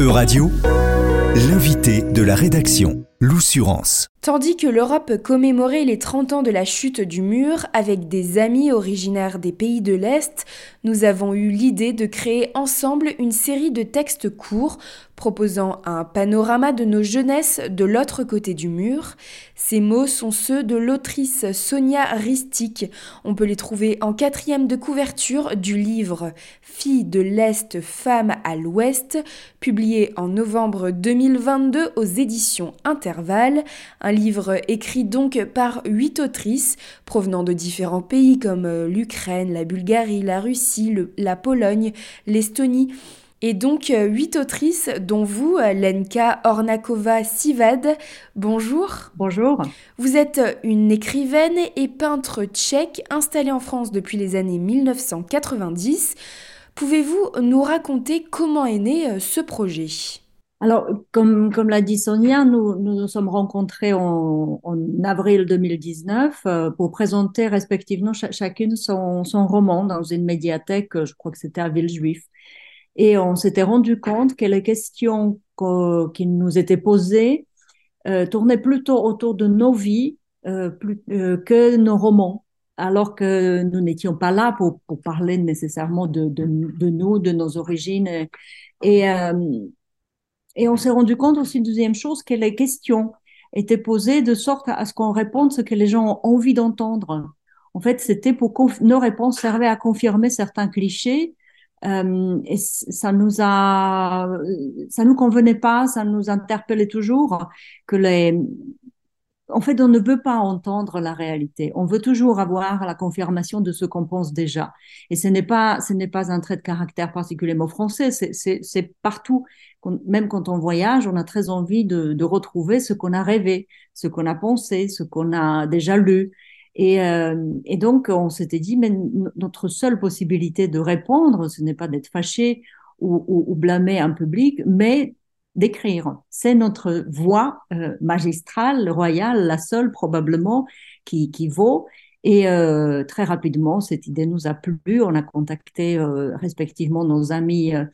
E-Radio, l'invité de la rédaction, l'Oussurance. Tandis que l'Europe commémorait les 30 ans de la chute du mur avec des amis originaires des pays de l'Est, nous avons eu l'idée de créer ensemble une série de textes courts proposant un panorama de nos jeunesses de l'autre côté du mur. Ces mots sont ceux de l'autrice Sonia Ristic. On peut les trouver en quatrième de couverture du livre Filles de l'Est, femmes à l'Ouest, publié en novembre 2022 aux éditions Intervalle. Un livre écrit donc par huit autrices provenant de différents pays comme euh, l'Ukraine, la Bulgarie, la Russie, la Pologne, l'Estonie. Et donc euh, huit autrices, dont vous, euh, Lenka Ornakova-Sivad. Bonjour. Bonjour. Vous êtes une écrivaine et peintre tchèque installée en France depuis les années 1990. Pouvez-vous nous raconter comment est né ce projet? Alors, comme, comme l'a dit Sonia, nous nous, sommes rencontrés en, avril 2019 euh, pour présenter respectivement chacune son, son, roman dans une médiathèque, je crois que c'était à Villejuif. Et on s'était rendu compte que les questions qui nous étaient posées euh, tournaient plutôt autour de nos vies euh, euh, que nos romans alors que nous n'étions pas là pour, pour parler nécessairement de, de, de, nous, de nos origines. Et, euh, et on s'est rendu compte aussi, deuxième chose, que les questions étaient posées de sorte à ce qu'on réponde ce que les gens ont envie d'entendre. En fait, c'était pour nos réponses servaient à confirmer certains clichés. Euh, et ça nous a, ça nous convenait pas, ça nous interpellait toujours que les, en fait, on ne veut pas entendre la réalité. On veut toujours avoir la confirmation de ce qu'on pense déjà. Et ce n'est pas, ce n'est pas un trait de caractère particulièrement français. C'est partout. Même quand on voyage, on a très envie de, retrouver ce qu'on a rêvé, ce qu'on a pensé, ce qu'on a déjà lu. Et, euh, donc, on s'était dit, mais notre seule possibilité de répondre, ce n'est pas d'être fâché ou, ou, ou blâmer un public, mais d'écrire. C'est notre voix euh, magistrale, royale, la seule probablement qui, qui vaut. Et euh, très rapidement, cette idée nous a plu. On a contacté euh, respectivement nos amis euh,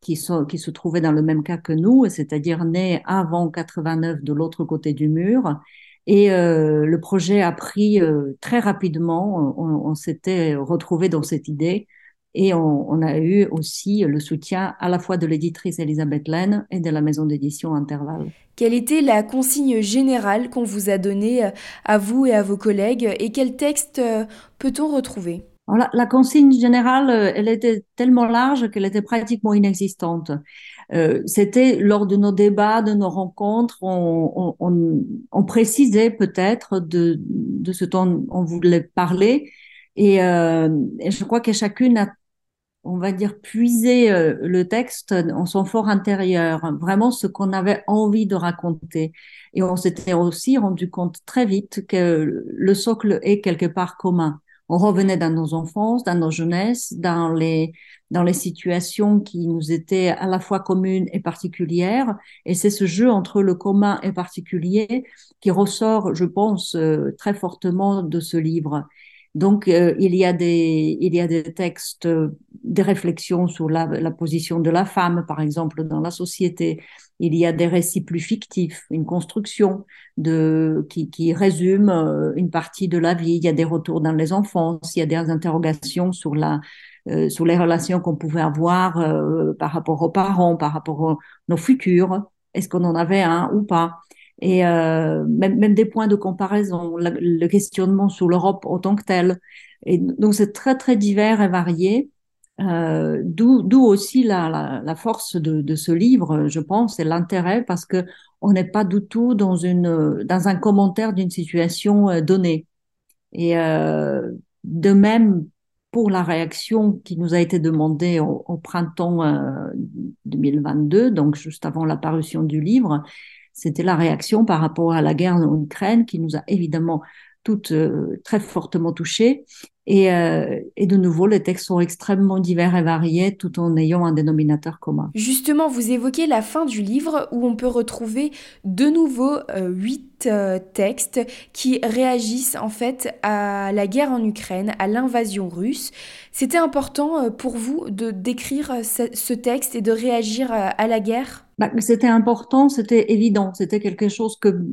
qui, sont, qui se trouvaient dans le même cas que nous, c'est-à-dire nés avant 89 de l'autre côté du mur. Et le projet a pris très rapidement. On, on s'était retrouvé dans cette idée et on, on, a eu aussi le soutien à la fois de l'éditrice Elisabeth Laine et de la maison d'édition Intervalle. Quelle était la consigne générale qu'on vous a donnée euh, à vous et à vos collègues et quel texte euh, peut-on retrouver? La, la, consigne générale, euh, elle était tellement large qu'elle était pratiquement inexistante. Euh, C'était lors de nos débats, de nos rencontres, on, on, on précisait peut-être de, de ce dont on voulait parler. Et, euh, et je crois que chacune a on va dire, puiser euh, le texte en son fort intérieur, vraiment ce qu'on avait envie de raconter. Et on s'était aussi rendu compte très vite que le socle est quelque part commun. On revenait dans nos enfances, dans nos jeunesses, dans les, dans les situations qui nous étaient à la fois communes et particulières. Et c'est ce jeu entre le commun et particulier qui ressort, je pense, euh, très fortement de ce livre. Donc, euh, il, y a des, il y a des textes, des réflexions sur la, la, position de la femme, par exemple, dans la société. Il y a des récits plus fictifs, une construction de, qui, qui résume euh, une partie de la vie. Il y a des retours dans les enfants, il y a des interrogations sur la, euh, sur les relations qu'on pouvait avoir euh, par rapport aux parents, par rapport à nos futurs. Est-ce qu'on en avait un ou pas? Et euh, même, même, des points de comparaison, le, questionnement sur l'Europe en tant que telle. Et donc c'est très très divers et varié. Euh, D'où aussi la, la, force de, de, ce livre, je pense, et l'intérêt parce que on n'est pas du tout dans une dans un commentaire d'une situation euh, donnée. Et euh, de même pour la réaction qui nous a été demandée au, au printemps 2022, euh, donc juste avant la parution du livre, c'était la réaction par rapport à la guerre en Ukraine qui nous a évidemment toutes très fortement touchées. Et, euh, et, de nouveau, les textes sont extrêmement divers et variés tout en ayant un dénominateur commun. Justement, vous évoquez la fin du livre où on peut retrouver de nouveau euh, huit euh, textes qui réagissent en fait à la guerre en Ukraine, à l'invasion russe. C'était important pour vous de décrire ce, texte et de réagir à, la guerre? Bah, C'était important, c'était évident, c'était quelque chose que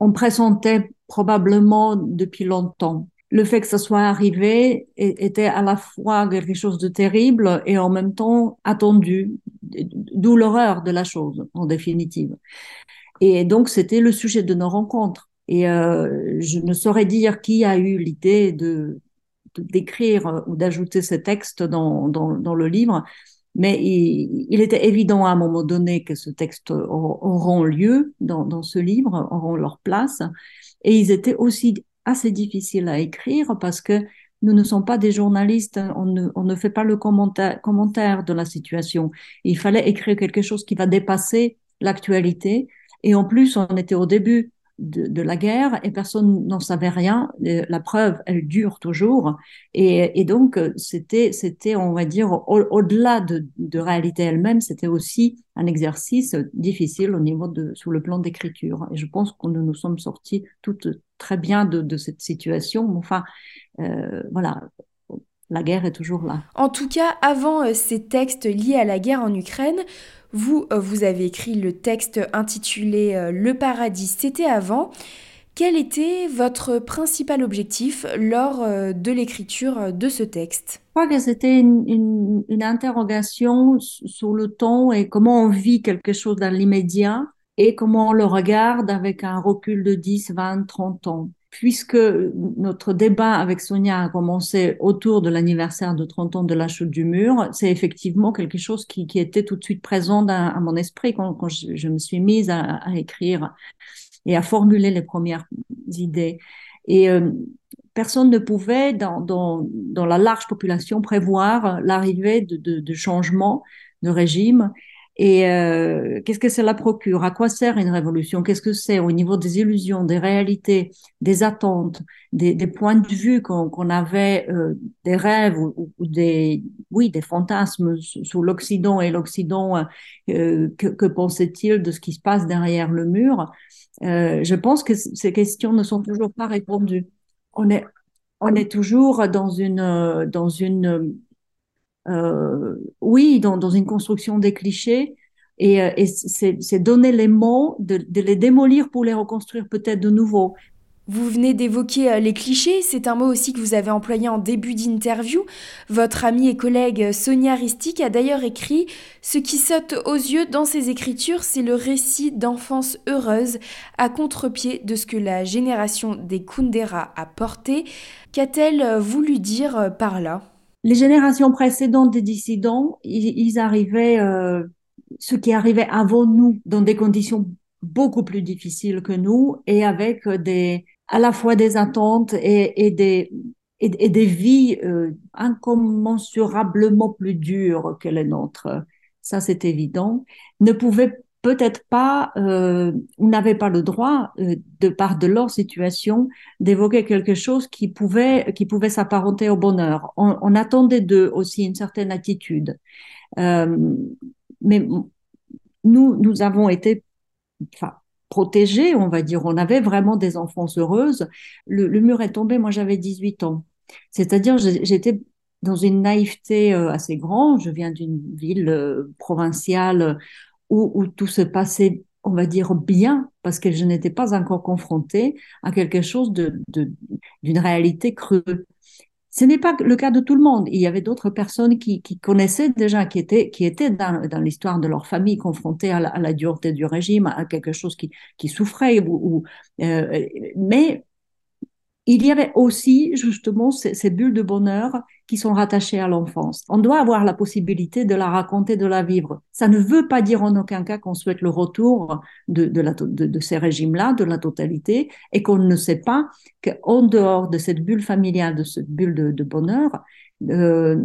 on pressentait probablement depuis longtemps le fait que ça soit arrivé était à la fois quelque chose de terrible et en même temps attendu, d'où l'horreur de la chose, en définitive. Et donc, c'était le sujet de nos rencontres. Et euh, je ne saurais dire qui a eu l'idée de d'écrire ou d'ajouter ces textes dans, dans, le livre, mais il, était évident à un moment donné que ce texte auront lieu dans ce livre, auront leur place, et ils étaient aussi assez difficile à écrire parce que nous ne sommes pas des journalistes, on ne, fait pas le commentaire de la situation. Il fallait écrire quelque chose qui va dépasser l'actualité. Et en plus, on était au début de, de, la guerre et personne n'en savait rien. La preuve, elle dure toujours. Et, et donc, c'était, c'était, on va dire, au-delà de, de, réalité elle-même, c'était aussi un exercice difficile au niveau de, sous le plan d'écriture. Et je pense que nous nous sommes sortis toutes très bien de, de cette situation. Enfin, euh, voilà, la guerre est toujours là. En tout cas, avant euh, ces textes liés à la guerre en Ukraine, vous, euh, vous avez écrit le texte intitulé euh, Le paradis, c'était avant. Quel était votre principal objectif lors de l'écriture de ce texte? Je crois que c'était une, interrogation sur le temps et comment on vit quelque chose dans l'immédiat et comment on le regarde avec un recul de 10, 20, 30 ans puisque notre débat avec Sonia a commencé autour de l'anniversaire de 30 ans de la chute du mur, c'est effectivement quelque chose qui, était tout de suite présent à, mon esprit quand, je, me suis mise à, écrire et à formuler les premières idées. Et euh, personne ne pouvait, dans, la large population, prévoir l'arrivée de changements de régime et euh, qu'est-ce que cela procure? À quoi sert une révolution? Qu'est-ce que c'est? Au niveau des illusions, des réalités, des attentes, des, des points de vue qu'on avait, euh, des rêves ou, des, oui, des fantasmes sous l'Occident et l'Occident. Euh, que, que pensait-il de ce qui se passe derrière le mur? Euh, Je pense que ces questions ne sont toujours pas répondues. On est, on est toujours dans une, dans une oui, dans, une construction des clichés. Et, euh, c'est donner les mots, de, de, les démolir pour les reconstruire peut-être de nouveau. Vous venez d'évoquer euh, les clichés, c'est un mot aussi que vous avez employé en début d'interview. Votre amie et collègue Sonia Ristic a d'ailleurs écrit Ce qui saute aux yeux dans ses écritures, c'est le récit d'enfance heureuse, à contre-pied de ce que la génération des Kundera a porté. Qu'a-t-elle voulu dire par là? Les générations précédentes des dissidents, ils, arrivaient, euh, ceux qui arrivaient avant nous, dans des conditions beaucoup plus difficiles que nous et avec des, à la fois des attentes et, et des, et, des vies euh, incommensurablement plus dures que les nôtres. Ça, c'est évident. Ne pouvaient peut-être pas, euh, n'avaient pas le droit, euh, de part de leur situation, d'évoquer quelque chose qui pouvait, qui pouvait s'apparenter au bonheur. On, attendait d'eux aussi une certaine attitude. Euh, mais nous, nous avons été, enfin, protégés, on va dire. On avait vraiment des enfants heureuses. Le, mur est tombé, moi j'avais 18 ans. C'est-à-dire, j'étais dans une naïveté assez grande. Je viens d'une ville provinciale où, tout se passait, on va dire, bien, parce que je n'étais pas encore confrontée à quelque chose d'une réalité crue. Ce n'est pas le cas de tout le monde. Il y avait d'autres personnes qui, connaissaient déjà, qui étaient, dans, l'histoire de leur famille confrontées à la, dureté du régime, à quelque chose qui, souffrait. Ou, euh, mais il y avait aussi justement ces, bulles de bonheur qui sont rattachées à l'enfance. On doit avoir la possibilité de la raconter, de la vivre. Ça ne veut pas dire en aucun cas qu'on souhaite le retour de, de, de, de ces régimes-là, de la totalité, et qu'on ne sait pas qu'en dehors de cette bulle familiale, de cette bulle de, de bonheur, euh,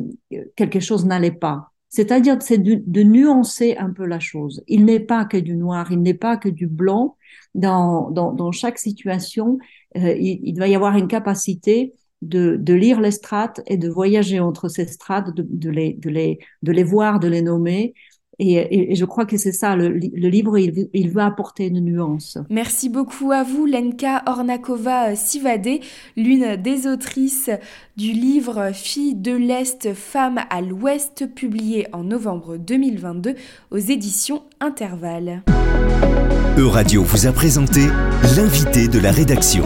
quelque chose n'allait pas. C'est-à-dire c'est de, de, nuancer un peu la chose. Il n'est pas que du noir, il n'est pas que du blanc. Dans, dans, dans chaque situation, euh, il, il, doit y avoir une capacité de, de, lire les strates et de voyager entre ces strates, de, de, les, de, les, de les voir, de les nommer et, et, je crois que c'est ça, le, le livre, il, il, veut apporter une nuance. Merci beaucoup à vous, Lenka Ornakova-Sivadé, l'une des autrices du livre Filles de l'Est, femmes à l'Ouest, publié en novembre 2022 aux éditions Intervalle. Euradio vous a présenté l'invité de la rédaction.